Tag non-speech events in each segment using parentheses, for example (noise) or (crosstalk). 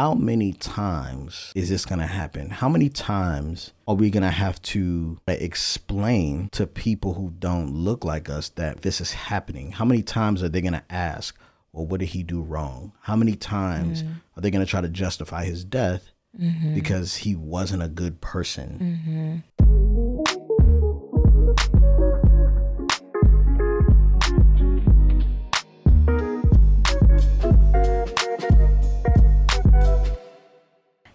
how many times is this gonna happen? How many times are we gonna have to uh, explain to people who don't look like us that this is happening? How many times are they gonna ask, well, what did he do wrong? How many times Mm-hmm. are they gonna try to justify his death mm-hmm. because he wasn't a good person? Mm-hmm.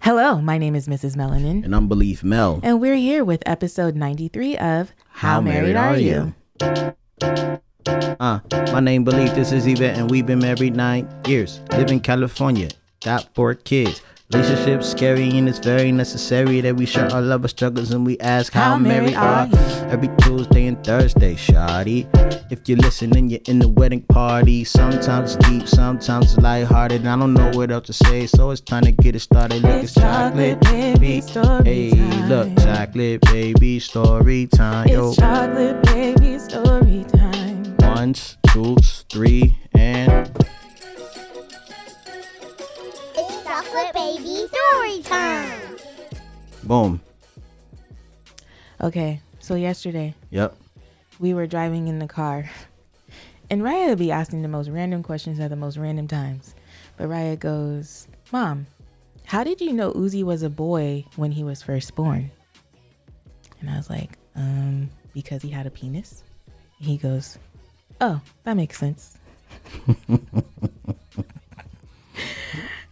Hello, my name is Mrs. Melanin, And I'm Beleaf Mel. and we're here with episode 93 of How, Married, Are You? Uh, my name Beleaf. This is Yvette, and we've been married nine years. Live in California. Got four kids. Relationships scary, and it's very necessary that we share our love and struggles and we ask how, merry are you? Every Tuesday and Thursday, shoddy. If you're listening, you're in the wedding party. Sometimes deep, sometimes lighthearted. I don't know what else to say, so it's time to get it started. Look, it's, It's chocolate baby story Hey, time. look, chocolate baby story time. Yo, It's chocolate baby story time. ones, twos, three, and chocolate baby story time. boom. Okay, so yesterday Yep. we were driving in the car, (laughs) and Raya would be asking the most random questions at the most random times. But Raya goes, Mom, how did you know Uzi was a boy when he was first born? And I was like, um, because he had a penis. He goes, Oh, that makes sense. (laughs)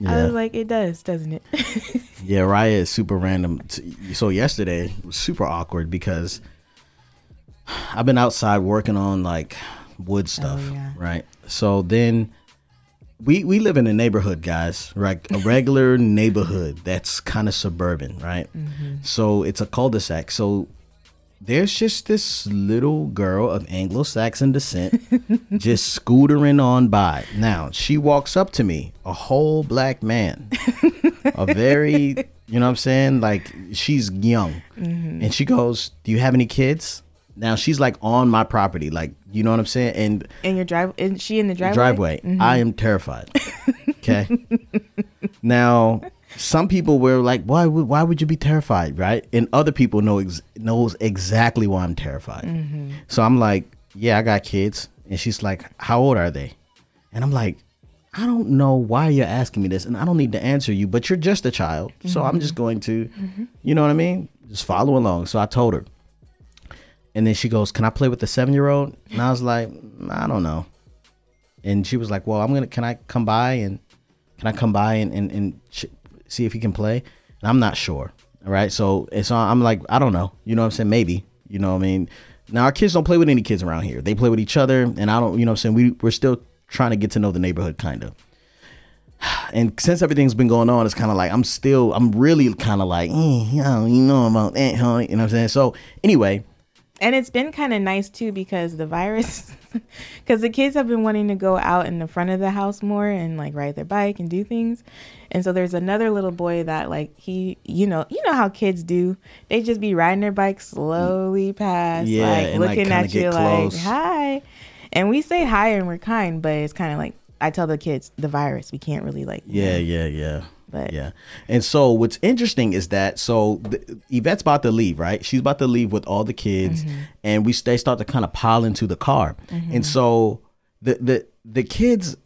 I was like, It does, doesn't it? (laughs) Yeah, Raya is super random. So yesterday was super awkward because I've been outside working on like wood oh, stuff, yeah. right? So then we we live in a neighborhood, guys, right? A regular neighborhood that's kind of suburban, right? Mm-hmm. So it's a cul-de-sac. So there's just this little girl of Anglo-Saxon descent just scootering on by. Now, she walks up to me, a whole black man. a very, you know what I'm saying? Like she's young. Mm-hmm. And she goes, "Do you have any kids?" Now, she's like on my property, like, you know what I'm saying? And in your drive, is she in the driveway? driveway. I mm-hmm. am terrified. Okay. (laughs) now, some people were like, "Why would why would you be terrified?" Right? And other people know ex- knows exactly why I'm terrified. Mm-hmm. So I'm like, "Yeah, I got kids." And she's like, "How old are they?" And I'm like, "I don't know why you're asking me this, and I don't need to answer you, but you're just a child, so I'm just mm-hmm. going to, mm-hmm. you know what I mean? Just follow along." So I told her. And then she goes, "Can I play with the seven year old?" And I was like, "I don't know." And she was like, "Well, I'm gonna. Can I come by and can I come by and and, and ch- see if he can play?" And I'm not sure. All right. So it's on. I'm like, I don't know. You know what I'm saying? Maybe. You know what I mean? Now our kids don't play with any kids around here. They play with each other, and I don't. You know what I'm saying? We we're still trying to get to know the neighborhood, kind of. (sighs) And since everything's been going on, it's kind of like I'm still, I'm really kind of like, eh, know, you know about that, huh? You know what I'm saying? So anyway, And it's been kind of nice too because the virus, (laughs) because the kids have been wanting to go out in the front of the house more and like ride their bike and do things. And so there's another little boy that like he, you know, you know how kids do. They just be riding their bike slowly past, Yeah, like and, like, looking at you get like close. hi. And we say hi and we're kind, but it's kind of like I tell the kids the virus. We can't really like Yeah, yeah, yeah. But- yeah. And so what's interesting is that so the, Yvette's about to leave, right? She's about to leave with all the kids Mm-hmm. and we they start to kind of pile into the car. And so the the the kids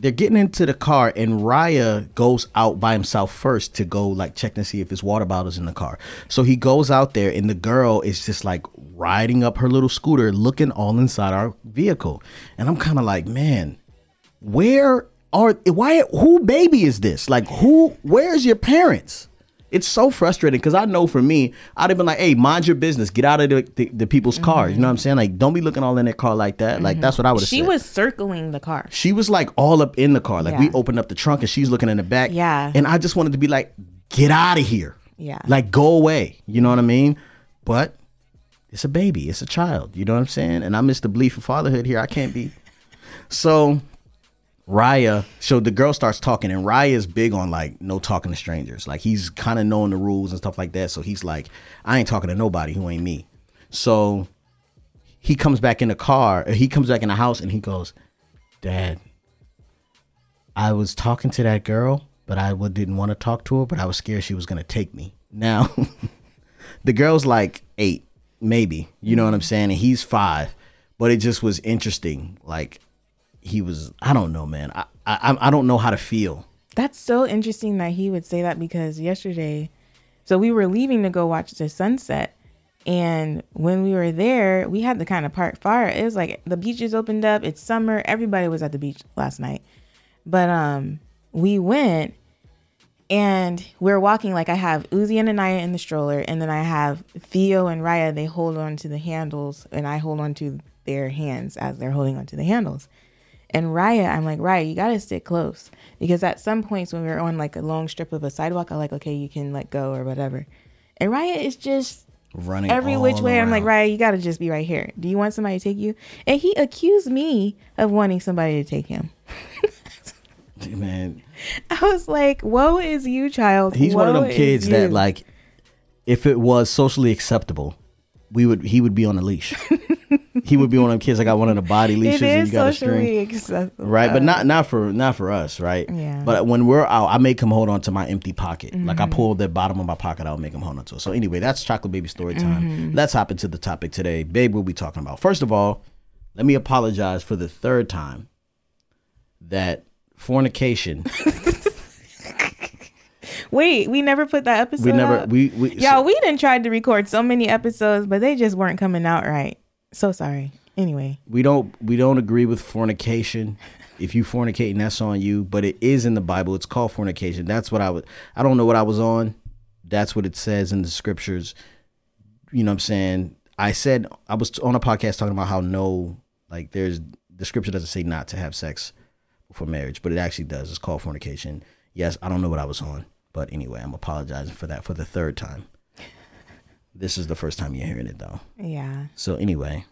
they're getting into the car and Raya goes out by himself first to go like check and see if his water bottle's in the car. So he goes out there and the girl is just like riding up her little scooter looking all inside our vehicle. And I'm kind of like, man, where are why who baby is this? Like who where's your parents? It's so frustrating because i know for me i'd have been like hey mind your business. Get out of the, the, the people's cars you know what i'm saying? Like don't be looking all in their car like that. Like that's what i would have She said. was circling the car. she was like all up in the car. Like we opened up the trunk and she's looking in the back. Yeah. and i just wanted to be like get out of here. Yeah. like go away. You know what i mean? But it's a baby. It's a child. You know what i'm saying? And i miss the belief of fatherhood here. I can't be. So Raya, so the girl starts talking, and Raya is big on like no talking to strangers. Like he's kind of knowing the rules and stuff like that. So he's like, I ain't talking to nobody who ain't me. So he comes back in the car, uh, he comes back in the house, and he goes, Dad, I was talking to that girl, but I didn't want to talk to her, but I was scared she was gonna take me. Now, (laughs) the girl's like eight, maybe. You know what I'm saying? And he's five, but it just was interesting. Like he was, I don't know, man. I I I don't know how to feel. That's so interesting that he would say that because yesterday, so we were leaving to go watch the sunset. And when we were there, we had to kind of park far. It was like the beaches opened up. It's summer. Everybody was at the beach last night. But um we went and we're walking like I have Uzi and Anaya in the stroller, and then I have Theo and Raya. They hold on to the handles, and I hold on to their hands as they're holding onto the handles. And Raya, I'm like, Raya, you gotta stick close because at some points when we are on like a long strip of a sidewalk, I'm like, okay, you can let go or whatever. And Raya is just Running every which way. I'm like, around. Raya, you gotta just be right here. Do you want somebody to take you? And he accused me of wanting somebody to take him. (laughs) man. I was like, woe is you, child. He's one of them kids that like, if it was socially acceptable, we would he would be on a leash. he would be one of them kids that got one of the body (laughs) leashes it and you got a socially string. acceptable. Right, but not not for not for us, right? Yeah. But when we're out, I make him hold on to my empty pocket. Like I Mm-hmm. pull the bottom of my pocket out, and make him hold on to it. So anyway, that's chocolate baby story time. Mm-hmm. Let's hop into the topic today. Babe, we'll be talking about. First of all, let me apologize for the third time that fornication. (laughs) Wait, we never put that episode. we never out? we we Y'all, we didn't try to record so many episodes, but they just weren't coming out right. So sorry. Anyway, we don't we don't agree with fornication. If you fornicating, that's on you. But it is in the Bible. It's called fornication. That's what I would. I don't know what I was on. That's what it says in the scriptures. You know what I'm saying? I said I was on a podcast talking about how no, like there's the scripture doesn't say not to have sex before marriage, but it actually does. It's called fornication. Yes, I don't know what I was on, but anyway, I'm apologizing for that for the third time. This is the first time you're hearing it though. yeah. So anyway,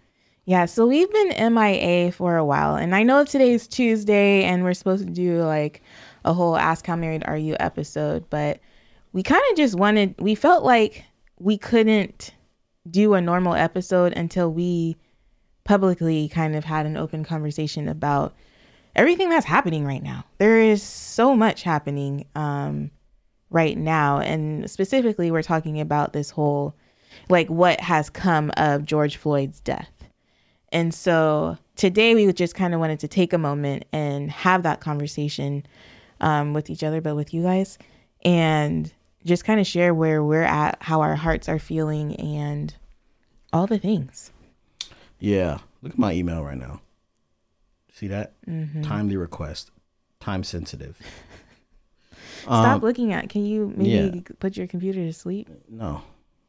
Yeah, so we've been MIA for a while, and I know today's Tuesday, and we're supposed to do like a whole "Ask How Married Are You" episode, but we kind of just wanted. We felt like we couldn't do a normal episode until we publicly kind of had an open conversation about everything that's happening right now. There is so much happening um, right now, and specifically, we're talking about this whole like what has come of George Floyd's death. And so today we just kind of wanted to take a moment and have that conversation um, with each other, but with you guys, and just kind of share where we're at, how our hearts are feeling, and all the things. Yeah. Look at my email right now. See that? Mm-hmm. Timely request. Time sensitive. Stop looking at. Can you maybe Um, yeah. put your computer to sleep? No.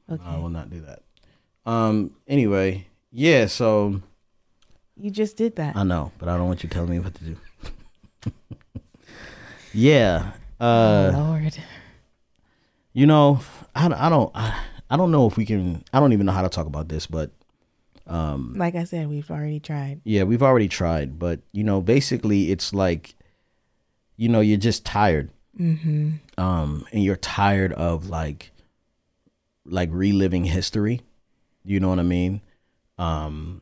Okay. I will not do that. Um anyway, yeah, so You just did that. I know, but I don't want you telling me what to do. (laughs) yeah. Uh Lord. you know, I, I don't I, I don't know if we can I don't even know how to talk about this, but um, Like I said, we've already tried. Yeah, we've already tried, but you know, basically, it's like, you know, you're just tired, mm-hmm. um, and you're tired of like, like reliving history. You know what I mean? Um,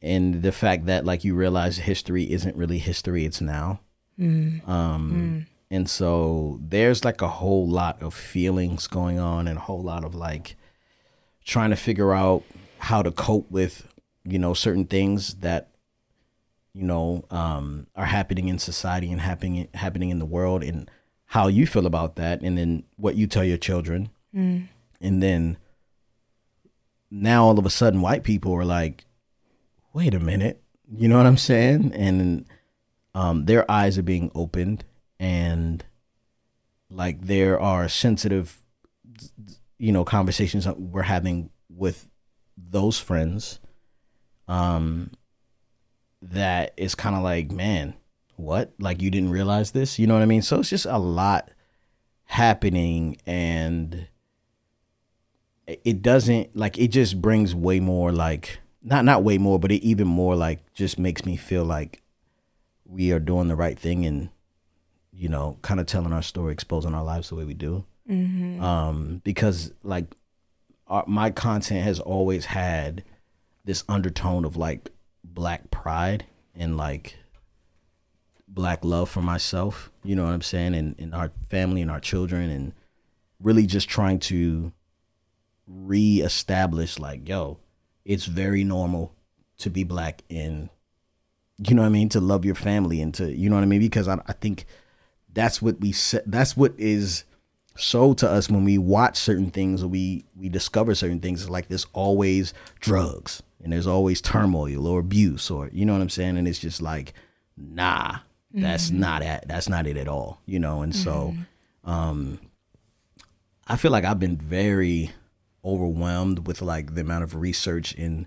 and the fact that like you realize history isn't really history; it's now. Um, and so there's like a whole lot of feelings going on, and a whole lot of like trying to figure out how to cope with you know certain things that you know um are happening in society and happening happening in the world and how you feel about that and then what you tell your children. And then now all of a sudden white people are like wait a minute. You know what i'm saying? And um their eyes are being opened and like there are sensitive you know conversations that we're having with those friends um that is kind of like man what? Like you didn't realize this? You know what i mean? So it's just a lot happening and it- doesn't like it just brings way more like not not way more but it even more like just makes me feel like we are doing the right thing and you know kind of telling our story exposing our lives the way we do. Um because like our, my content has always had this undertone of like black pride and like black love for myself, you know what I'm saying, and, and our family and our children and really just trying to reestablish like, yo, it's very normal to be black and you know what I mean, to love your family and to you know what I mean? Because I, I think that's what we that's what is sold to us when we watch certain things or we we discover certain things. It's like there's always drugs and there's always turmoil or abuse or you know what I'm saying? And it's just like, nah, that's mm-hmm. not it. That's not it at all. You know, and so mm-hmm. um I feel like I've been very overwhelmed with like the amount of research and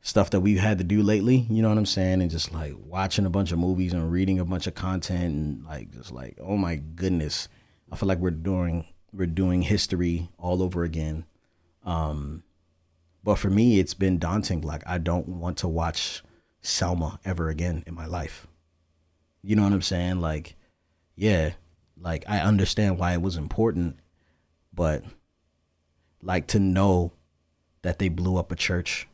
stuff that we've had to do lately, you know what I'm saying? And just like watching a bunch of movies and reading a bunch of content and like just like, oh my goodness. I feel like we're doing we're doing history all over again. Um but for me it's been daunting. Like I don't want to watch Selma ever again in my life. You know what I'm saying? Like, yeah, like I understand why it was important, but like to know that they blew up a church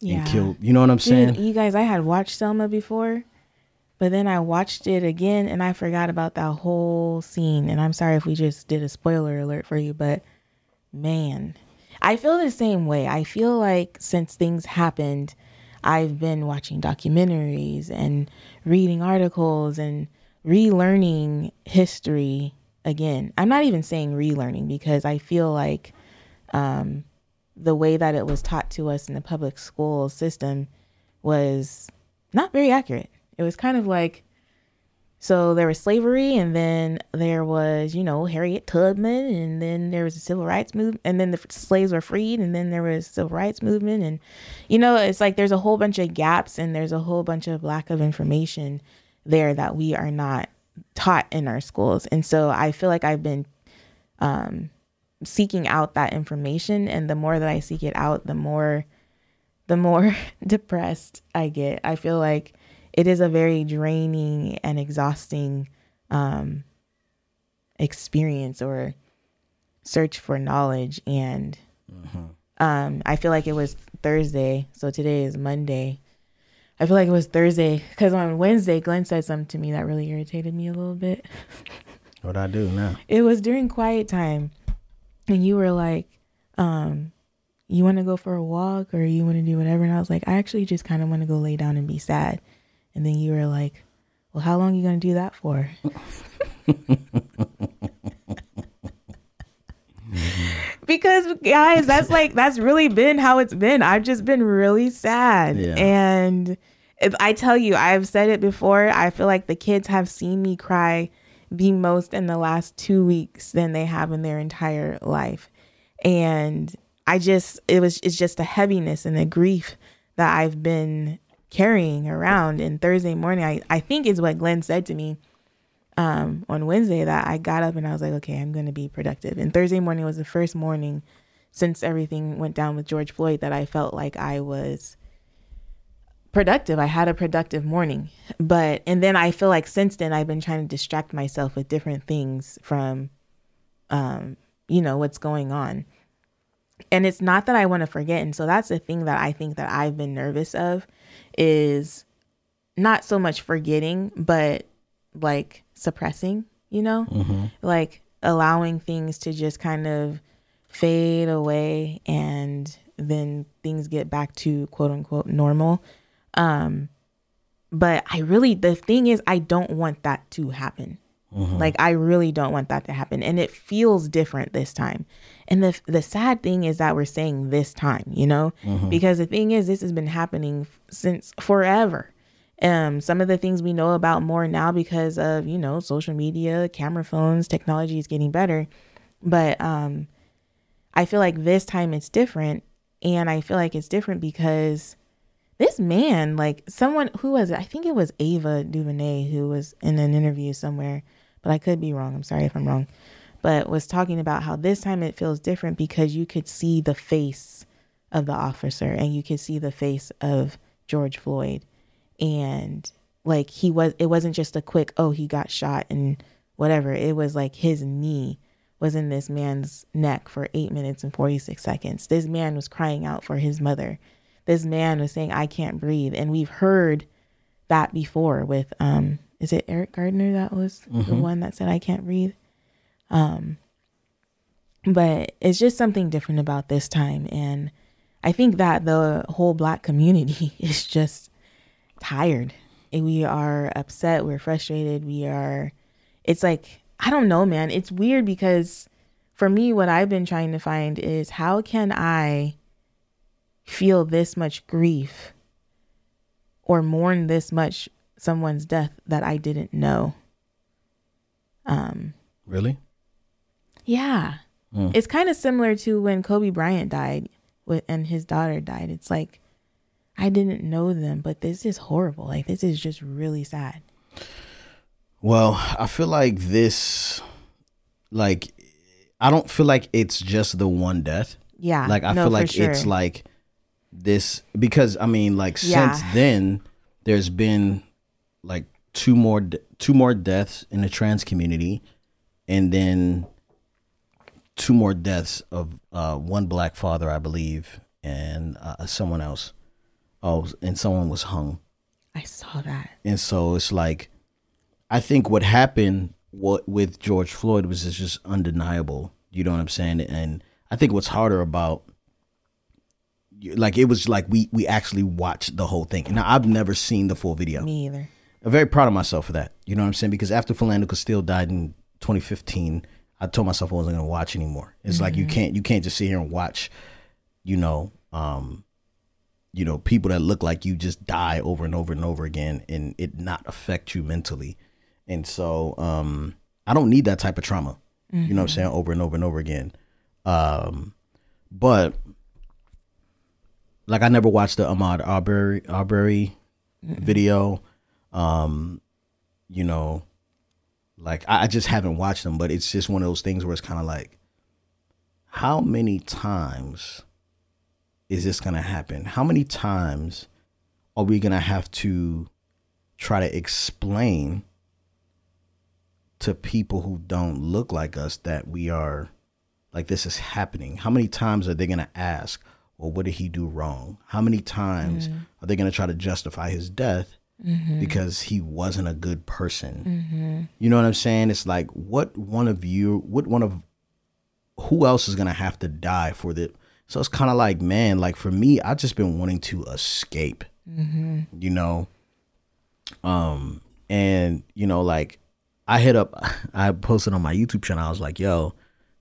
yeah. and killed. You know what I'm saying? Dude, you guys, I had watched Selma before, but then I watched it again and I forgot about that whole scene. And I'm sorry if we just did a spoiler alert for you, but man, I feel the same way. I feel like since things happened, I've been watching documentaries and reading articles and relearning history again. I'm not even saying relearning because I feel like um, the way that it was taught to us in the public school system was not very accurate. It was kind of like so there was slavery and then there was, you know, Harriet Tubman and then there was the civil rights movement and then the slaves were freed and then there was civil rights movement and you know, it's like there's a whole bunch of gaps and there's a whole bunch of lack of information there that we are not taught in our schools. And so I feel like I've been um seeking out that information and the more that I seek it out, the more the more (laughs) depressed I get. I feel like it is a very draining and exhausting um experience or search for knowledge and uh-huh. um I feel like it was Thursday, so today is Monday. I feel like it was Thursday because on Wednesday Glen said something to me that really irritated me a little bit. (laughs) What I do now? It was during quiet time and you were like, um, you want to go for a walk or you want to do whatever? And I was like, I actually just kind of want to go lay down and be sad. And then you were like, well, how long are you going to do that for? (laughs) because guys, that's like that's really been how it's been. I've just been really sad. Yeah. And if I tell you, I've said it before, I feel like the kids have seen me cry the most in the last two weeks than they have in their entire life. And I just, it was, it's just a heaviness and a grief that I've been carrying around. And Thursday morning, I, I think is what Glen said to me um, on Wednesday that I got up and I was like, okay, I'm going to be productive. And Thursday morning was the first morning since everything went down with George Floyd that I felt like I was productive. I had a productive morning. But, and then I feel like since then, I've been trying to distract myself with different things from, um, you know, what's going on. And it's not that I want to forget. And so that's the thing that I think that I've been nervous of is not so much forgetting, but like suppressing, you know, mm-hmm. like allowing things to just kind of fade away and then things get back to quote unquote normal. Um, but I really, the thing is, I don't want that to happen. Mm-hmm. Like I really don't want that to happen, and it feels different this time. And the the sad thing is that we're saying this time, you know, mm-hmm. because the thing is, this has been happening since forever. Um, some of the things we know about more now because of you know social media, camera phones, technology is getting better, but um, I feel like this time it's different, and I feel like it's different because this man, like someone who was? I think it was Ava DuVernay who was in an interview somewhere, but I could be wrong. I'm sorry if I'm wrong. But was talking about how this time it feels different because you could see the face of the officer and you could see the face of George Floyd. And like he was it wasn't just a quick, oh, he got shot and whatever. It was like his knee was in this man's neck for eight minutes and 46 seconds. This man was crying out for his mother this man was saying, I can't breathe. And we've heard that before with um is it Eric Gardner that was the one that said I can't breathe. Um but it's just something different about this time and I think that the whole black community (laughs) is just tired. We are upset, we're frustrated, we are it's like I don't know, man. It's weird because for me what I've been trying to find is how can I feel this much grief or mourn this much someone's death that I didn't know. Um Really? Yeah. Mm. It's kind of similar to when Kobe Bryant died with and his daughter died. It's like I didn't know them, but this is horrible. Like this is just really sad. Well, I feel like this, like, I don't feel like it's just the one death. Yeah. Like, I no, feel like sure. it's like this because I mean, like, Yeah. since then, there's been like two more two more deaths in the trans community, and then two more deaths of uh, one black father, I believe, and uh, someone else. Oh, and someone was hung. I saw that. And so it's like, I think what happened what with George Floyd was just, just undeniable. You know what I'm saying? And I think what's harder about, like, it was like we we actually watched the whole thing. Now I've never seen the full video. Me either. I'm very proud of myself for that. You know what I'm saying? Because after Philando Castile died in 2015, I told myself I wasn't gonna watch anymore. It's like you can't you can't just sit here and watch, you know, um, you know, people that look like you just die over and over and over again and it not affect you mentally. And so um I don't need that type of trauma. You know what I'm saying? Over and over and over again. Um but like I never watched the Ahmaud Arbery Arbery video. Um, you know, like I, I just haven't watched them, but it's just one of those things where it's kind of like, how many times is this gonna happen? How many times are we gonna have to try to explain to people who don't look like us that we are like this is happening? How many times are they gonna ask, well, what did he do wrong? How many times mm. are they gonna try to justify his death Mm-hmm. because he wasn't a good person? Mm-hmm. You know what I'm saying? It's like what one of you, what one of who else is gonna have to die for the so it's kind of like man like for me i've just been wanting to escape. Mm-hmm. You know? Um and you know like i hit up (laughs) i posted on my youtube channel i was like yo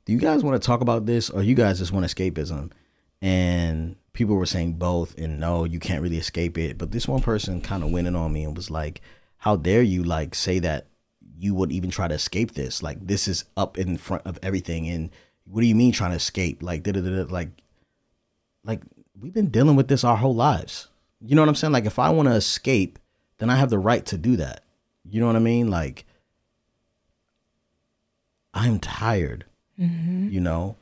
do you guys want to talk about this or you guys just want escapism? And people were saying both and no you can't really escape it. But this one person kind of went in on me and was like how dare you like say that you would even try to escape this? Like this is up in front of everything. And what do you mean trying to escape? Like like like we've been dealing with this our whole lives. You know what i'm saying? Like if i want to escape then i have the right to do that. You know what i mean? Like i'm tired you know?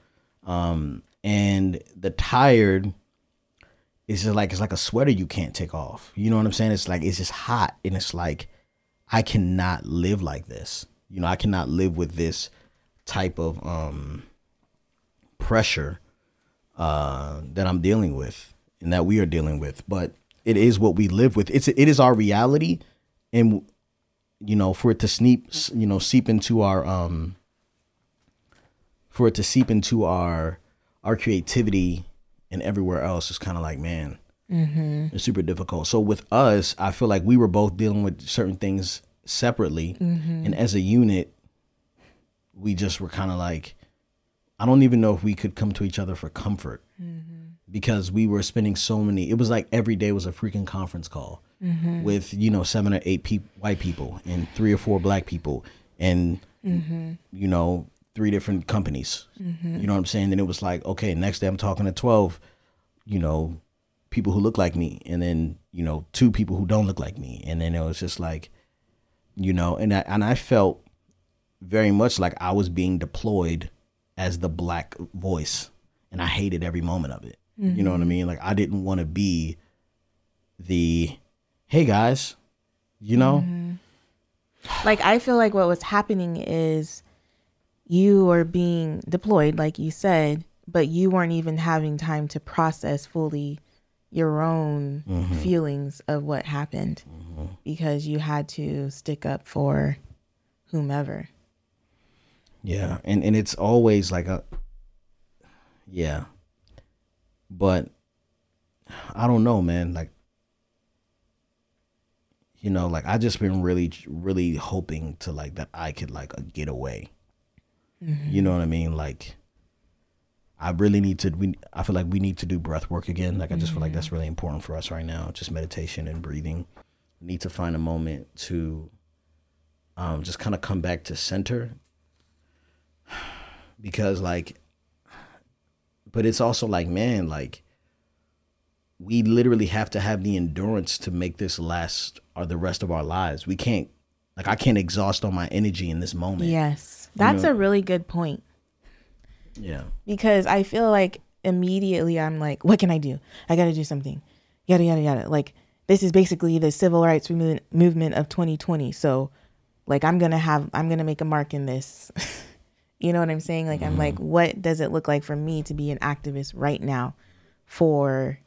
Um and the tired is just like it's like a sweater you can't take off. You know what i'm saying? It's like it's just hot and it's like i cannot live like this. You know i cannot live with this type of um pressure uh that i'm dealing with and that we are dealing with. But it is what we live with. It's it is our reality and you know for it to sneak you know seep into our um for it to seep into our our creativity and everywhere else is kind of like man mm-hmm. it's super difficult. So with us i feel like we were both dealing with certain things separately. Mm-hmm. And as a unit we just were kind of like i don't even know if we could come to each other for comfort mm-hmm. because we were spending so many it was like every day was a freaking conference call with you know seven or eight peop white people and three or four black people and you know three different companies mm-hmm. you know what i'm saying and it was like okay next day i'm talking to 12 you know people who look like me and then you know two people who don't look like me and then it was just like you know and I, and I felt very much like I was being deployed as the black voice and I hated every moment of it. You know what I mm-hmm. mean? Like I didn't want to be the hey guys, you know? Mm-hmm. Like I feel like what was happening is you are being deployed, like you said, but you weren't even having time to process fully your own mm-hmm. feelings of what happened mm-hmm. because you had to stick up for whomever. Yeah, and and it's always like a yeah. But I don't know, man, like you know, like I just been really really hoping to like that I could like get away. You know what I mean? Like I really need to we I feel like we need to do breath work again. Like I just feel like that's really important for us right now, just meditation and breathing. We need to find a moment to um just kind of come back to center (sighs) because like but it's also like man like we literally have to have the endurance to make this last or the rest of our lives we can't like i can't exhaust all my energy in this moment Yes. That's know- a really good point yeah because I feel like immediately I'm like, what can I do? I got to do something. Yada, yada, yada. Like, this is basically the civil rights movement, movement of 2020. So, like, I'm going to have, I'm going to make a mark in this. (laughs) you know what I'm saying? Like, I'm mm-hmm. like, what does it look like for me to be an activist right now for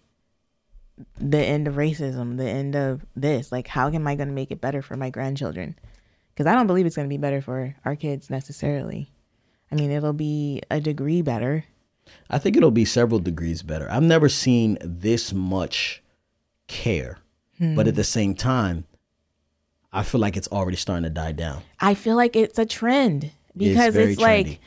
the end of racism, the end of this? Like, how am I going to make it better for my grandchildren? Because I don't believe it's going to be better for our kids necessarily. I mean, it'll be a degree better. i think it'll be several degrees better i've never seen this much care but at hmm. the same time i feel like it's already starting to die down I feel like it's a trend because very it's, like.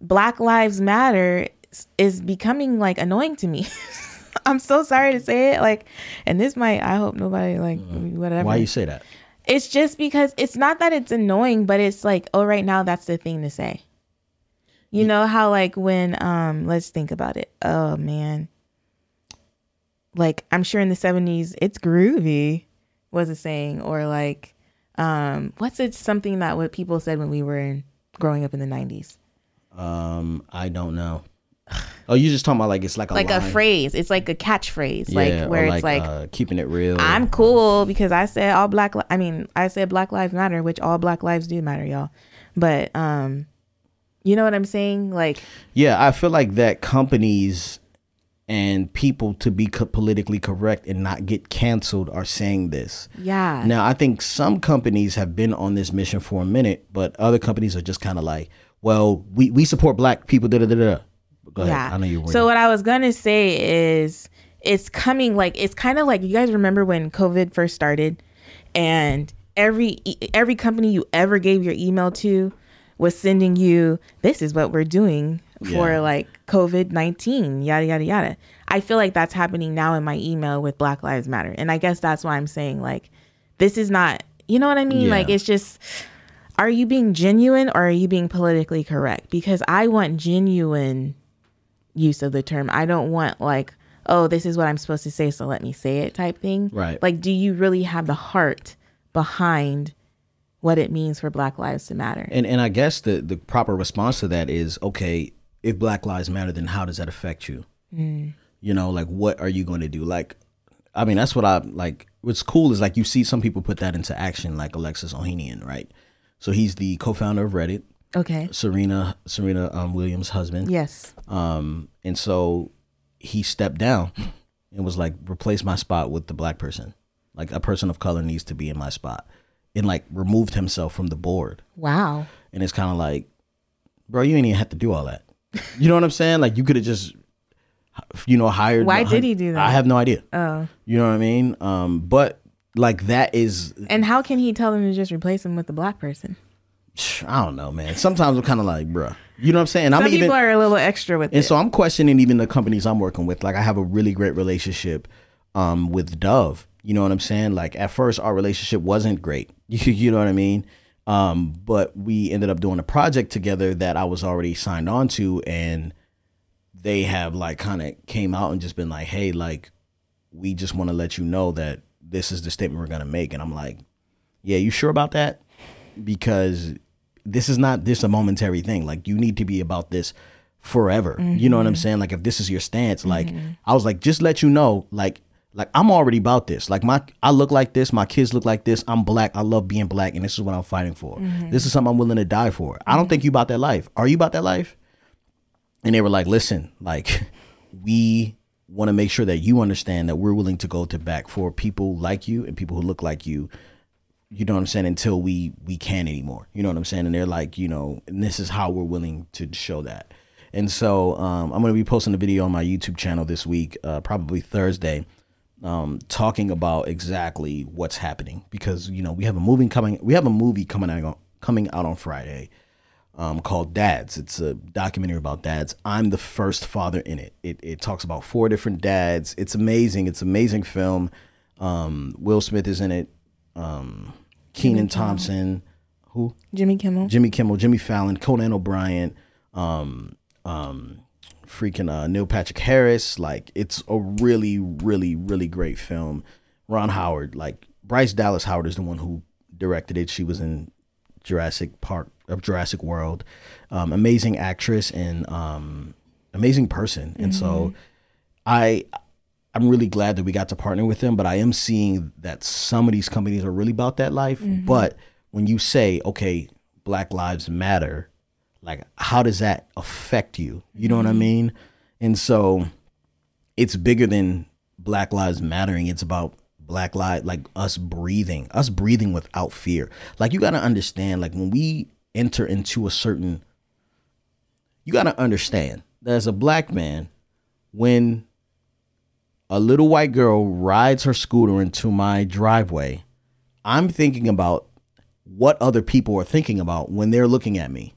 Black Lives Matter is becoming like annoying to me. (laughs) I'm so sorry to say it. Like, and this might, I hope nobody like whatever. why you say that it's just because it's not that it's annoying, but it's like, oh, right now that's the thing to say. You know how like when um let's think about it. Oh man. Like I'm sure in the 70s it's groovy was a saying or like um what's it something that what people said when we were in growing up in the 90s. um i don't know oh you just talking about like it's like a Like a phrase. It's like a catchphrase Yeah, like where it's like uh, keeping it real I'm cool because I said all black. Li- I mean, I said Black Lives Matter, which all Black lives do matter, y'all. But um, you know what I'm saying? Like, Yeah, I feel like that companies and people to be co- politically correct and not get canceled are saying this. yeah, Now, I think some companies have been on this mission for a minute, but other companies are just kind of like, well, we, we support black people. Da da da da. Go ahead. yeah. I know you were. So what I was gonna say is, it's coming. Like, it's kind of like you guys remember when COVID first started, and every every company you ever gave your email to was sending you this is what we're doing for Yeah. like COVID 19, yada, yada, yada. I feel like that's happening now in my email with Black Lives Matter. And I guess that's why I'm saying, like, this is not, you know what I mean? Yeah. Like, it's just, are you being genuine or are you being politically correct? Because I want genuine use of the term. I don't want, like, oh, this is what I'm supposed to say, so let me say it type thing. Right. Like, do you really have the heart behind what it means for Black Lives to matter? and and I guess the the proper response to that is okay. If Black Lives Matter, then how does that affect you? Mm. You know, like what are you going to do? Like, I mean, that's what I like. What's cool is like you see some people put that into action, like Alexis Ohanian, right? So he's the co-founder of Reddit, Okay. Serena Serena um, Williams' husband. Yes. Um, and so he stepped down and was like, replace my spot with the black person. Like a person of color needs to be in my spot. And like removed himself from the board. Wow. And it's kind of like, bro, you ain't even have to do all that. You know what I'm saying? Like you could have just, you know, hired. Why did he do that? I have no idea. Oh. You know what I mean? Um, but like that is, And how can he tell them to just replace him with the black person? I don't know, man. Sometimes I'm kind of like, bruh. You know what I'm saying? I'm Some even, people are a little extra with And it. so I'm questioning even the companies I'm working with. Like I have a really great relationship um, with Dove. You know what I'm saying? Like at first our relationship wasn't great. (laughs) You, you know what I mean? Um, but we ended up doing a project together that I was already signed on to and they have like kind of came out and just been like, "Hey, like we just want to let you know that this is the statement we're going to make." And I'm like, "Yeah, you sure about that?" Because this is not this a momentary thing. Like you need to be about this forever. You know what I'm mm-hmm. saying? Like if this is your stance, like mm-hmm. I was like, just let you know, like like I'm already about this. Like my I look like this, my kids look like this. I'm black. I love being black, and this is what I'm fighting for. Mm-hmm. This is something I'm willing to die for. I don't think you about that life. Are you about that life? And they were like, listen, like (laughs) we want to make sure that you understand that we're willing to go to back for people like you and people who look like you. You know what I'm saying? Until we we can't anymore. You know what I'm saying? And they're like, you know, and this is how we're willing to show that. And so um, I'm going to be posting a video on my YouTube channel this week, uh, probably Thursday, um, talking about exactly what's happening because you know we have a movie coming. We have a movie coming out on, coming out on Friday um, called Dads. It's a documentary about dads. I'm the first father in it. It, it talks about four different dads. It's amazing. It's amazing film. Um, Will Smith is in it. Um, Kenan Thompson, who Jimmy Kimmel. Jimmy Kimmel, Jimmy Fallon, Conan O'Brien, um, um, freaking uh, Neil Patrick Harris. Like it's a really, really, really great film. Ron Howard, like Bryce Dallas Howard is the one who directed it. She was in Jurassic Park of Jurassic World. Um, amazing actress and um, amazing person. And so I I'm really glad that we got to partner with them, but I am seeing that some of these companies are really about that life. Mm-hmm. But when you say, okay, Black Lives Matter, like how does that affect you? You know what I mm-hmm. mean? And so it's bigger than Black Lives Mattering. It's about Black Lives, like us breathing, us breathing without fear. Like you got to understand, like when we enter into a certain, you got to understand that as a black man, when a little white girl rides her scooter into my driveway, I'm thinking about what other people are thinking about when they're looking at me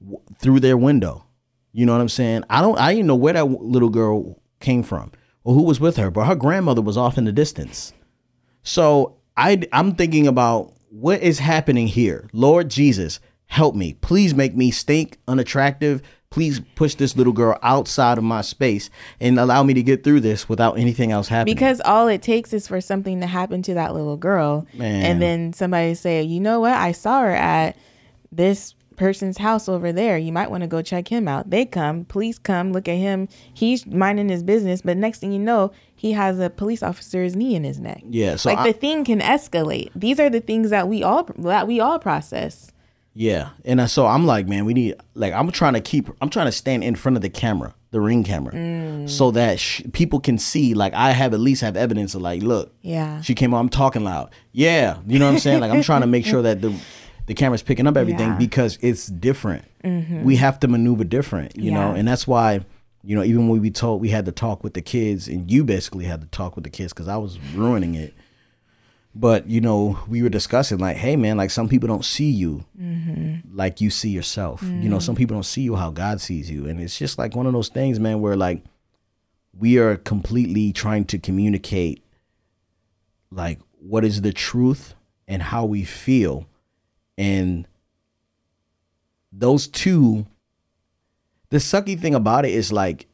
w- through their window. You know what I'm saying? I don't. I didn't know where that little girl came from or who was with her, but her grandmother was off in the distance. So I, I'm thinking about what is happening here. Lord Jesus, help me. Please make me stink, unattractive. Please push this little girl outside of my space and allow me to get through this without anything else happening. Because all it takes is for something to happen to that little girl, Man. and then somebody say, "You know what? I saw her at this person's house over there. You might want to go check him out." They come, police come, look at him. He's minding his business, but next thing you know, he has a police officer's knee in his neck. yeah, so like I- the thing can escalate. These are the things that we all that we all process. Yeah, and I- so I'm like, man, we need like I'm trying to keep I'm trying to stand in front of the camera, the ring camera, mm. so that sh- people can see like I have at least have evidence of like, look, Yeah. she came on, I'm talking loud, yeah, you know what I'm saying? Like I'm trying to make sure that the the camera's picking up everything Yeah. because it's different. Mm-hmm. We have to maneuver different, you know, and that's why. You know, even when we told we had to talk with the kids, and you basically had to talk with the kids because I was ruining it but you know we were discussing like hey man like some people don't see you mm-hmm. like you see yourself. You know some mm. people don't see you how god sees you. And it's just like one of those things man where like we are completely trying to communicate like what is the truth and how we feel. And those two the sucky thing about it is like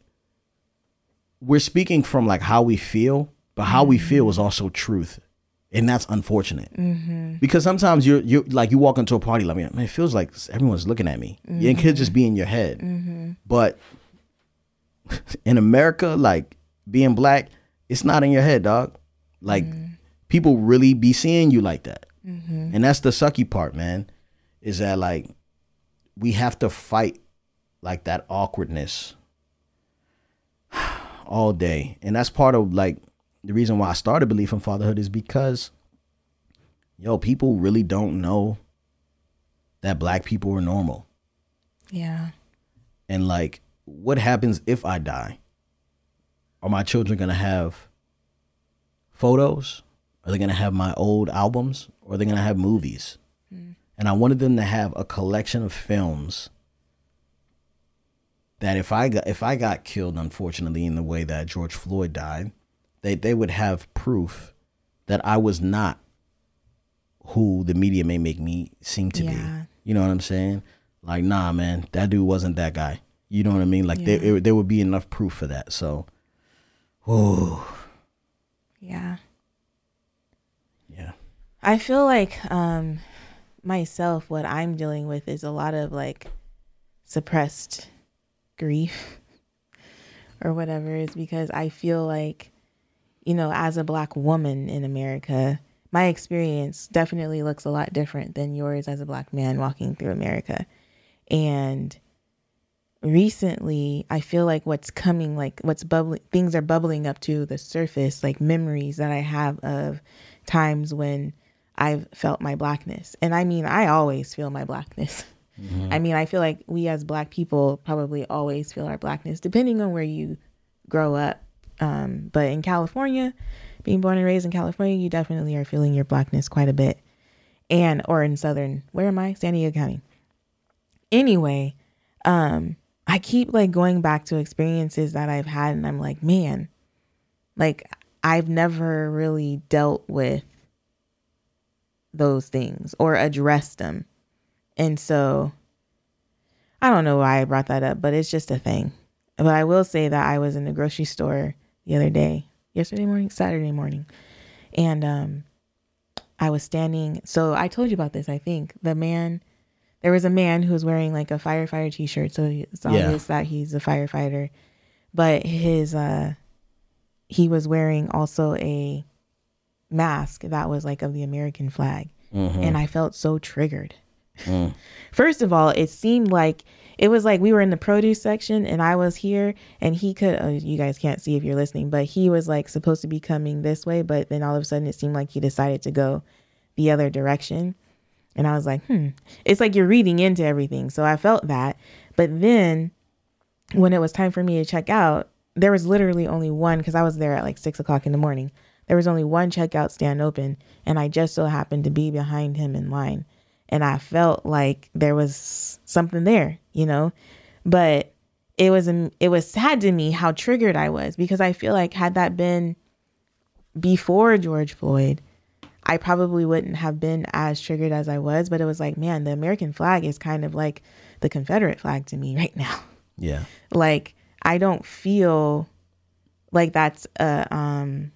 we're speaking from like how we feel but how we feel mm. is also truth and that's unfortunate. Mm-hmm. Because sometimes you're you like you walk into a party like man it feels like everyone's looking at me. It could just be in your head. Mm-hmm. But (laughs) in america like being black it's not in your head dog. Like mm-hmm. people really be seeing you like that. And that's the sucky part man is that like we have to fight like that awkwardness (sighs) all day. And that's part of like the reason why i started Beleaf in Fatherhood is because yo people really don't know that black people are normal. Yeah. and like what happens if i die? Are my children gonna have photos? Are they gonna have my old albums? Or are they gonna have movies? Hmm. And i wanted them to have a collection of films that if i got if i got killed unfortunately in the way that george floyd died they they would have proof that i was not who the media may make me seem to Yeah. be you know what i'm saying? Like nah man that dude wasn't that guy. You know what i mean? Like there, Yeah. it, there would be enough proof for that. So oh Yeah. yeah. I feel like um myself what I'm dealing with is a lot of like suppressed grief (laughs) or whatever is because I feel like you know as a black woman in America my experience definitely looks a lot different than yours as a black man walking through America and recently I feel like what's coming, like what's bubbling, things are bubbling up to the surface, like memories that I have of times when I've felt my blackness. And I mean, I always feel my blackness. Mm-hmm. I mean, I feel like we as black people probably always feel our blackness, depending on where you grow up. Um, but in California, being born and raised in California, you definitely are feeling your blackness quite a bit. And or in southern, where am I? San Diego County. Anyway, um, I keep like going back to experiences that I've had, and I'm like, man, like I've never really dealt with those things or addressed them. And so I don't know why I brought that up, but it's just a thing. But I will say that I was in the grocery store the other day, yesterday morning, Saturday morning, and um I was standing so I told you about this, I think. The man there was a man who was wearing like a firefighter t-shirt, so it's Yeah. obvious that he's a firefighter. But his uh he was wearing also a mask that was like of the American flag. And I felt so triggered. (laughs) First of all, it seemed like it was like we were in the produce section and I was here and he could uh, you guys can't see if you're listening, but he was like supposed to be coming this way, but then all of a sudden it seemed like he decided to go the other direction. And I was like, "Hmm." It's like you're reading into everything. So I felt that. But then when it was time for me to check out, there was literally only one because I was there at like six o'clock in the morning. There was only one checkout stand open, and I just so happened to be behind him in line. And I felt like there was something there, you know? But it was it was sad to me how triggered I was because I feel like had that been before George Floyd, I probably wouldn't have been as triggered as I was. But it was like, man, the American flag is kind of like the Confederate flag to me (laughs) right now Yeah. like i don't feel like that's a um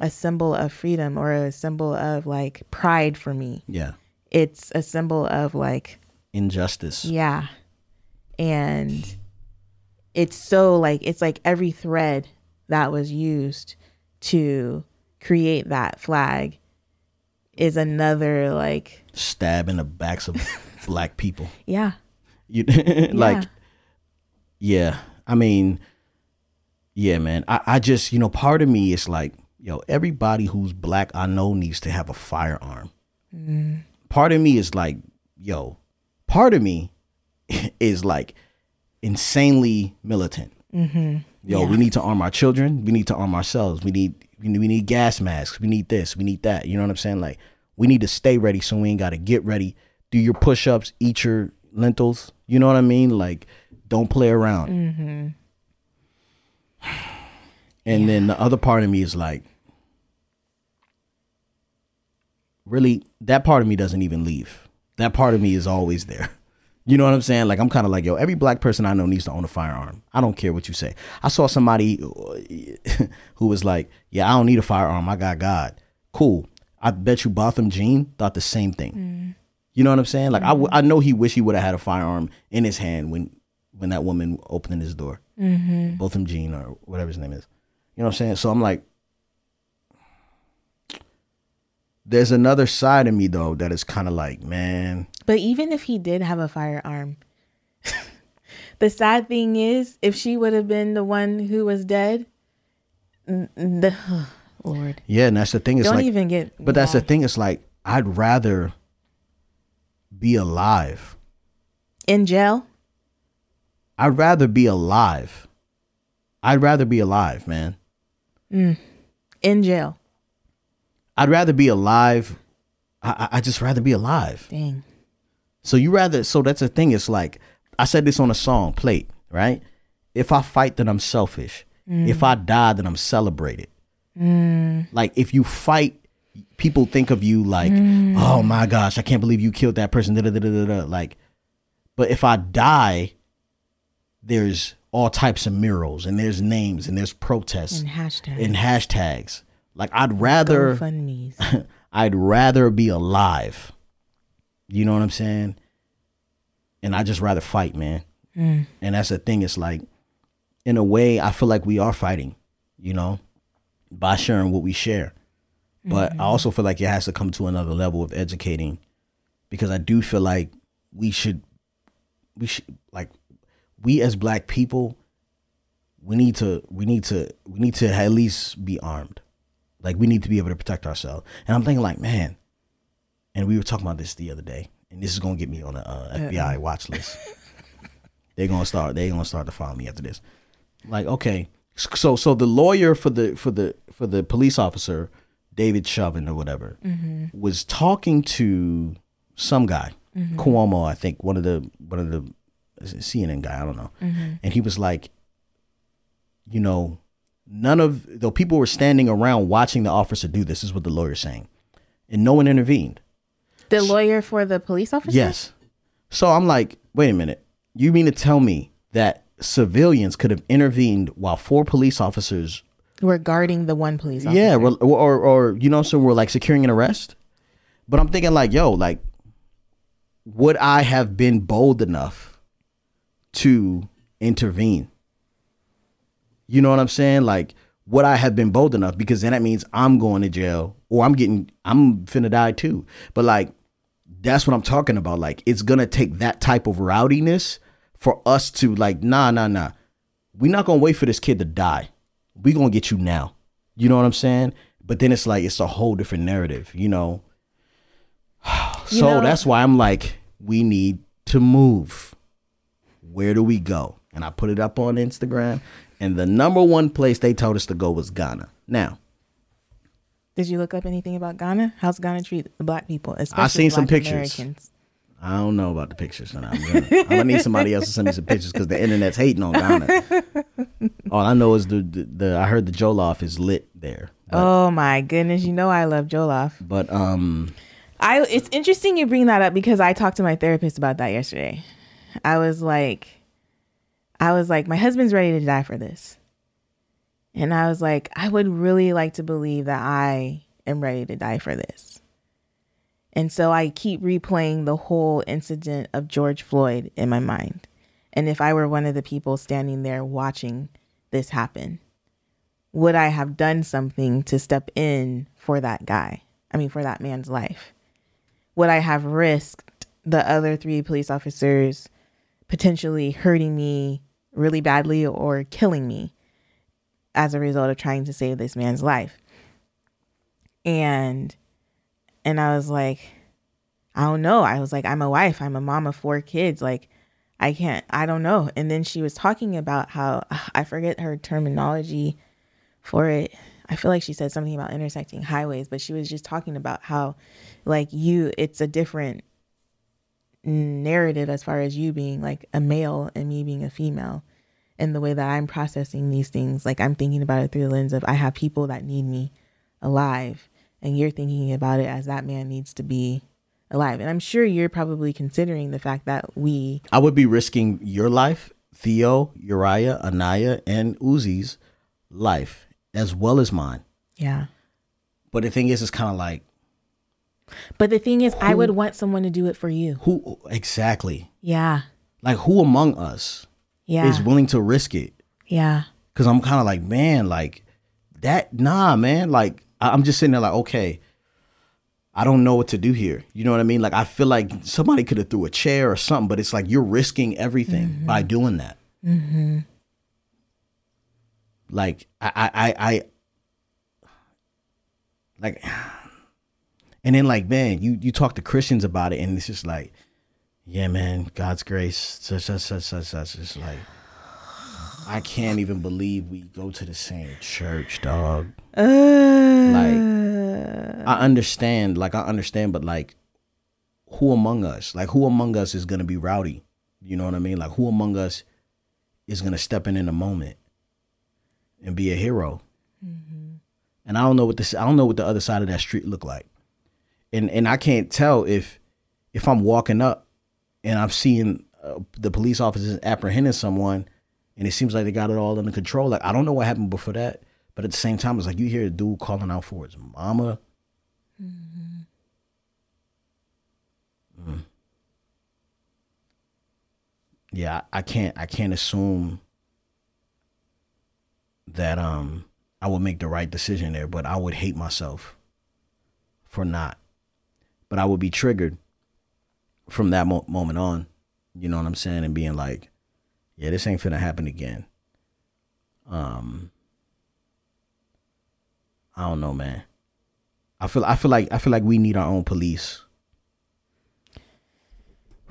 a symbol of freedom or a symbol of like pride for me Yeah. it's a symbol of like Injustice. yeah and it's so like it's like every thread that was used to create that flag is another like Stab in the backs of black people. (laughs) yeah You (laughs) like yeah. I mean, yeah, man. I, I just, you know, part of me is like, yo, everybody who's black I know needs to have a firearm. Mm-hmm. Part of me is like, yo, part of me (laughs) is like insanely militant. Mm-hmm. Yo, we need to arm our children. We need to arm ourselves. We need we need, we need gas masks. We need this. We need that. You know what I'm saying? Like we need to stay ready so we ain't got to get ready. Do your push ups. Eat your lentils. You know what I mean? Like don't play around. Mm-hmm. And then the other part of me is like, really, that part of me doesn't even leave. That part of me is always there. You know what I'm saying? Like I'm kind of like, yo, every black person I know needs to own a firearm. I don't care what you say. I saw somebody (laughs) who was like, yeah, I don't need a firearm. I got God. Cool. I bet you Botham Jean thought the same thing. You know what I'm saying? Like I, w- I know he wish he would have had a firearm in his hand when when that woman opened his door. Mm-hmm. Botham Jean or whatever his name is. You know what I'm saying? So I'm like, there's another side of me though that is kind of like, man, But even if he did have a firearm, (laughs) the sad thing is, if she would have been the one who was dead, the (sighs) Lord, yeah, and that's the thing. It's don't like, even get. but that's the thing. It's like I'd rather be alive. in jail. I'd rather be alive. I'd rather be alive, man. Mm. In jail. I'd rather be alive. I, I just rather be alive. Dang. So you rather so that's the thing. It's like I said this on a song, plate, right? If I fight, then I'm selfish. If mm. I die, then I'm celebrated. Mm. Like if you fight, people think of you like, mm. oh my gosh, I can't believe you killed that person. Da, da, da, da, da, da. Like, but if I die, there's all types of murals and there's names and there's protests And hashtag. and hashtags. Like I'd rather GoFundMe's. (laughs) I'd rather be alive. You know what I'm saying? And I just rather fight, man. Mm. And that's the thing. It's like, in a way, I feel like we are fighting, you know, by sharing what we share. But I mm-hmm. also feel like it has to come to another level of educating because I do feel like we should, we should, like, we as black people, we need to we need to we need to at least be armed. Like we need to be able to protect ourselves. And I'm thinking like, man, and we were talking about this the other day, and this is gonna get me on the uh, uh-uh. FBI watch list. (laughs) they're gonna start. They're gonna start to follow me after this. Like, okay, so so the lawyer for the for the for the police officer, David Chauvin or whatever, mm-hmm. was talking to some guy, mm-hmm. Cuomo, I think one of the one of the CNN guy, I don't know, mm-hmm. and he was like, you know, none of the people were standing around watching the officer do this. Is what the lawyer's saying, and no one intervened. The lawyer for the police officer? Yes. So I'm like, wait a minute. You mean to tell me that civilians could have intervened while four police officers, We're guarding the one police officer. yeah, or, or, or you know, so we're like securing an arrest? But I'm thinking like, yo, like, would I have been bold enough to intervene? You know what I'm saying? Like, would I have been bold enough? Because then that means I'm going to jail or I'm getting, I'm finna die too. But like, that's what I'm talking about. Like, it's gonna take that type of rowdiness for us to like, nah, nah, nah. We're not gonna wait for this kid to die. We gonna get you now. You know what I'm saying? But then it's like it's a whole different narrative, you know. (sighs) so You know- that's why I'm like, we need to move. Where do we go? And I put it up on Instagram, and the number one place they told us to go was Ghana. Now, Did you look up anything about Ghana? How's Ghana treat the black people? Especially seen some pictures. Americans? I don't know about the pictures, and I'm gonna, I'm gonna need somebody else to send me some pictures because the internet's hating on Ghana. (laughs) All I know is the, the, the I heard the Jollof is lit there, but, Oh my goodness! You know I love Jollof. but um, I it's interesting you bring that up because I talked to my therapist about that yesterday. I was like I was like my husband's ready to die for this. And I was like I would really like to believe that I am ready to die for this. And so I keep replaying the whole incident of George Floyd in my mind. And if I were one of the people standing there watching this happen, would I have done something to step in for that guy? I mean, for that man's life? Would I have risked the other three police officers potentially hurting me really badly or killing me as a result of trying to save this man's life? And and I was like, I don't know. I was like, I'm a wife. I'm a mom of four kids. Like, I can't. I don't know. And then she was talking about how (sighs) I forget her terminology for it. I feel like she said something about intersecting highways, but she was just talking about how, like, you, it's a different narrative as far as you being like a male and me being a female. And the way that I'm processing these things, like, I'm thinking about it through the lens of I have people that need me alive. And you're thinking about it as that man needs to be alive. And I'm sure you're probably considering the fact that we, I would be risking your life, Theo, Uriah, Anaya, and Uzi's life as well as mine. yeah. But the thing is, it's kind of like But the thing is, I would want someone to do it for you. who exactly, Yeah. like who among us Yeah. is willing to risk it? yeah. Because I'm kind of like, man, like that. Nah, man. Like I- I'm just sitting there, like, okay, I don't know what to do here. You know what I mean? Like I feel like somebody could have threw a chair or something, but it's like you're risking everything mm-hmm. by doing that. Mm-hmm. Like I, I, I, I, like, and then like, man, you you talk to Christians about it, and it's just like, yeah, man, God's grace, such such such such such. It's like. I can't even believe we go to the same church, dog. Like, I uh. understand, like, I understand, but like, who among us, like, who among us is gonna be rowdy? You know what I mean? Like, who among us is gonna step in in a moment and be a hero? Mm-hmm. And I don't know what this, I don't know what the other side of that street look like, and and I can't tell if if I'm walking up and I'm seeing uh, the police officers apprehending someone, and it seems like they got it all under control. Like I don't know what happened before that, but at the same time, it's like you hear a dude calling out for his mama. Mm. Yeah, I I can't. I can't assume that um I would make the right decision there, but I would hate myself for not. But I would be triggered from that mo- moment on. You know what I'm saying, and being like, Yeah, this ain't finna happen again. Um, I don't know, man. I feel I feel like I feel like we need our own police.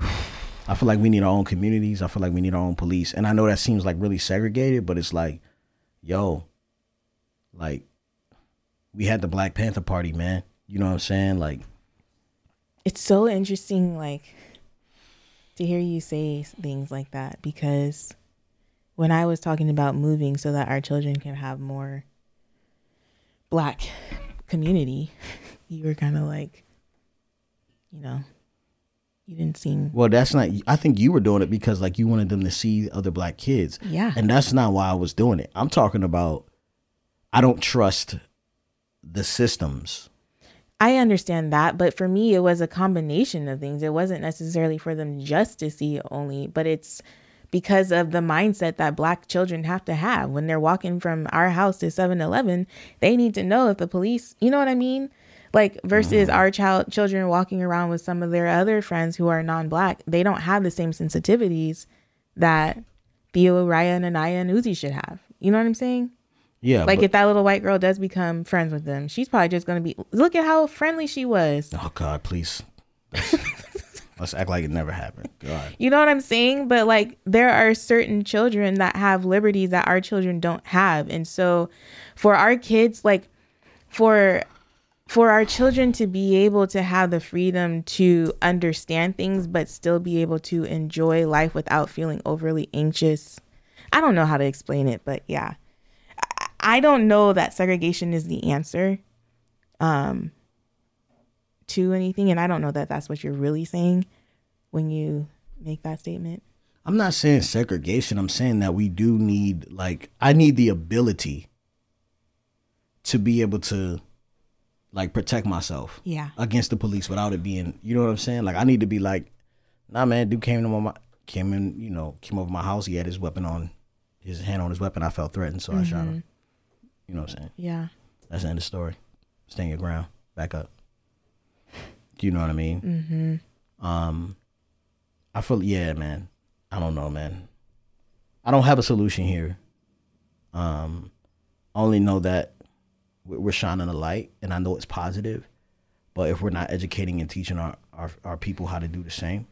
(sighs) I feel like we need our own communities. I feel like we need our own police. And I know that seems like really segregated, but it's like, yo, like we had the Black Panther Party, man. You know what I'm saying? Like it's so interesting like to hear you say things like that because when I was talking about moving so that our children can have more black community, (laughs) you were kind of like, you know, you didn't seem. Well, that's not. I think you were doing it because like you wanted them to see other black kids. Yeah. And that's not why I was doing it. I'm talking about. I don't trust the systems. I understand that, but for me, it was a combination of things. It wasn't necessarily for them just to see only, but it's because of the mindset that black children have to have when they're walking from our house to 7-Eleven. They need to know if the police, you know what I mean? Like versus Mm-hmm. our child children walking around with some of their other friends who are non-black, they don't have the same sensitivities that Theo, Raya, and Anaya and Uzi should have. You know what I'm saying? Yeah. Like but- if that little white girl does become friends with them, she's probably just gonna be look at how friendly she was. oh God, please. Let's, (laughs) let's act like it never happened. God. You know what I'm saying? But like there are certain children that have liberties that our children don't have. And so for our kids, like for for our children to be able to have the freedom to understand things but still be able to enjoy life without feeling overly anxious. I don't know how to explain it, but yeah. I- don't know that segregation is the answer um to anything and I don't know that that's what you're really saying when you make that statement. I'm not saying segregation. I'm saying that we do need like I need the ability to be able to like protect myself Yeah. against the police without it being you know what I'm saying? Like I need to be like, nah man, dude came to my came in, you know, came over my house, he had his weapon on his hand on his weapon, I felt threatened, so I shot him. You know what I'm saying? Yeah. That's the end of the story. Stand your ground. Back up. Do you know what I mean? Mm-hmm. Um, I feel yeah, man. I don't know, man. I don't have a solution here. Um, I only know that we- we're shining a light, and I know it's positive. But if we're not educating and teaching our our, our people how to do the same,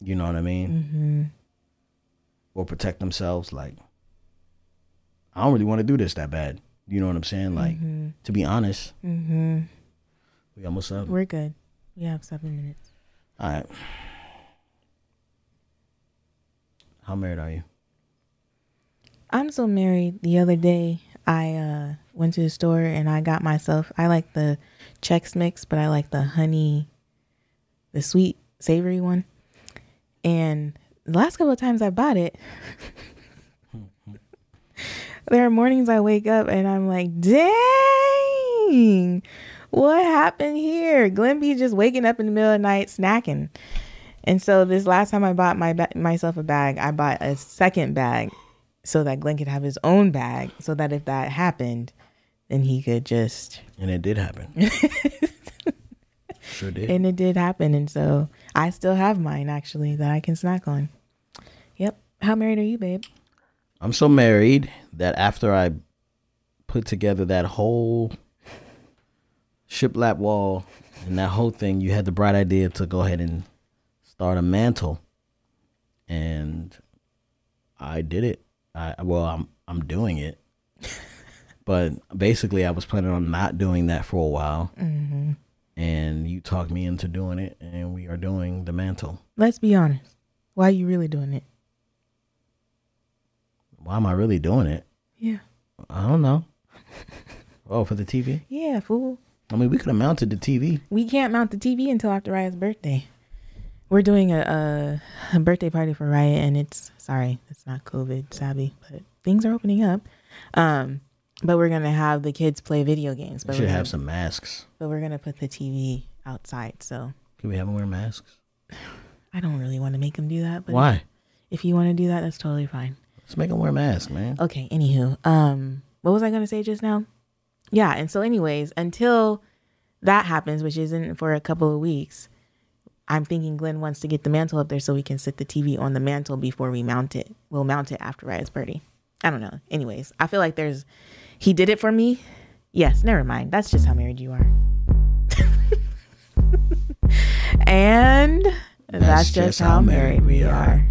you know what I mean, mm-hmm. or protect themselves, like I don't really want to do this that bad. You know what I'm saying? Like to be honest, Mm-hmm. we almost up. We're good. We have seven minutes. All right. How married are you? I'm so married. The other day, I uh, went to the store and I got myself. I like the Chex Mix, but I like the honey, the sweet savory one. And the last couple of times I bought it, (laughs) there are mornings I wake up and I'm like, dang, what happened here? Glen B just waking up in the middle of the night snacking. And so this last time I bought my ba- myself a bag, I bought a second bag so that Glen could have his own bag so that if that happened, then he could just And it did happen. (laughs) sure did. and it did happen and so I still have mine actually that I can snack on. Yep. How married are you, babe? I'm so married that after I put together that whole shiplap wall and that whole thing, you had the bright idea to go ahead and start a mantle. And I did it. I well, I'm I'm doing it. (laughs) but basically, I was planning on not doing that for a while. Mm-hmm. And you talked me into doing it, and we are doing the mantle. Let's be honest. Why are you really doing it? Why am I really doing it? Yeah. I don't know. (laughs) Oh, for the TV? Yeah, fool. I mean, we could have mounted the TV. We can't mount the TV until after Raya's birthday. We're doing a, a, a birthday party for Raya, and it's sorry, it's not COVID savvy, but things are opening up. Um, but we're gonna have the kids play video games. But we're have gonna, some masks. But we're gonna put the TV outside. So Can we have them wear masks? (sighs) I don't really want to make them do that. But Why? If you want to do that, that's totally fine. Let's make them wear masks, man. Okay, anywho, um, what was I gonna say just now? Yeah, and so anyways, until that happens, which isn't for a couple of weeks, I'm thinking Glen wants to get the mantle up there so we can sit the TV on the mantle before we mount it. We'll mount it after Raya's party. I don't know. Anyways, I feel like there's he did it for me. Yes, never mind. That's just how married you are. (laughs) and that's, just, how, married we are.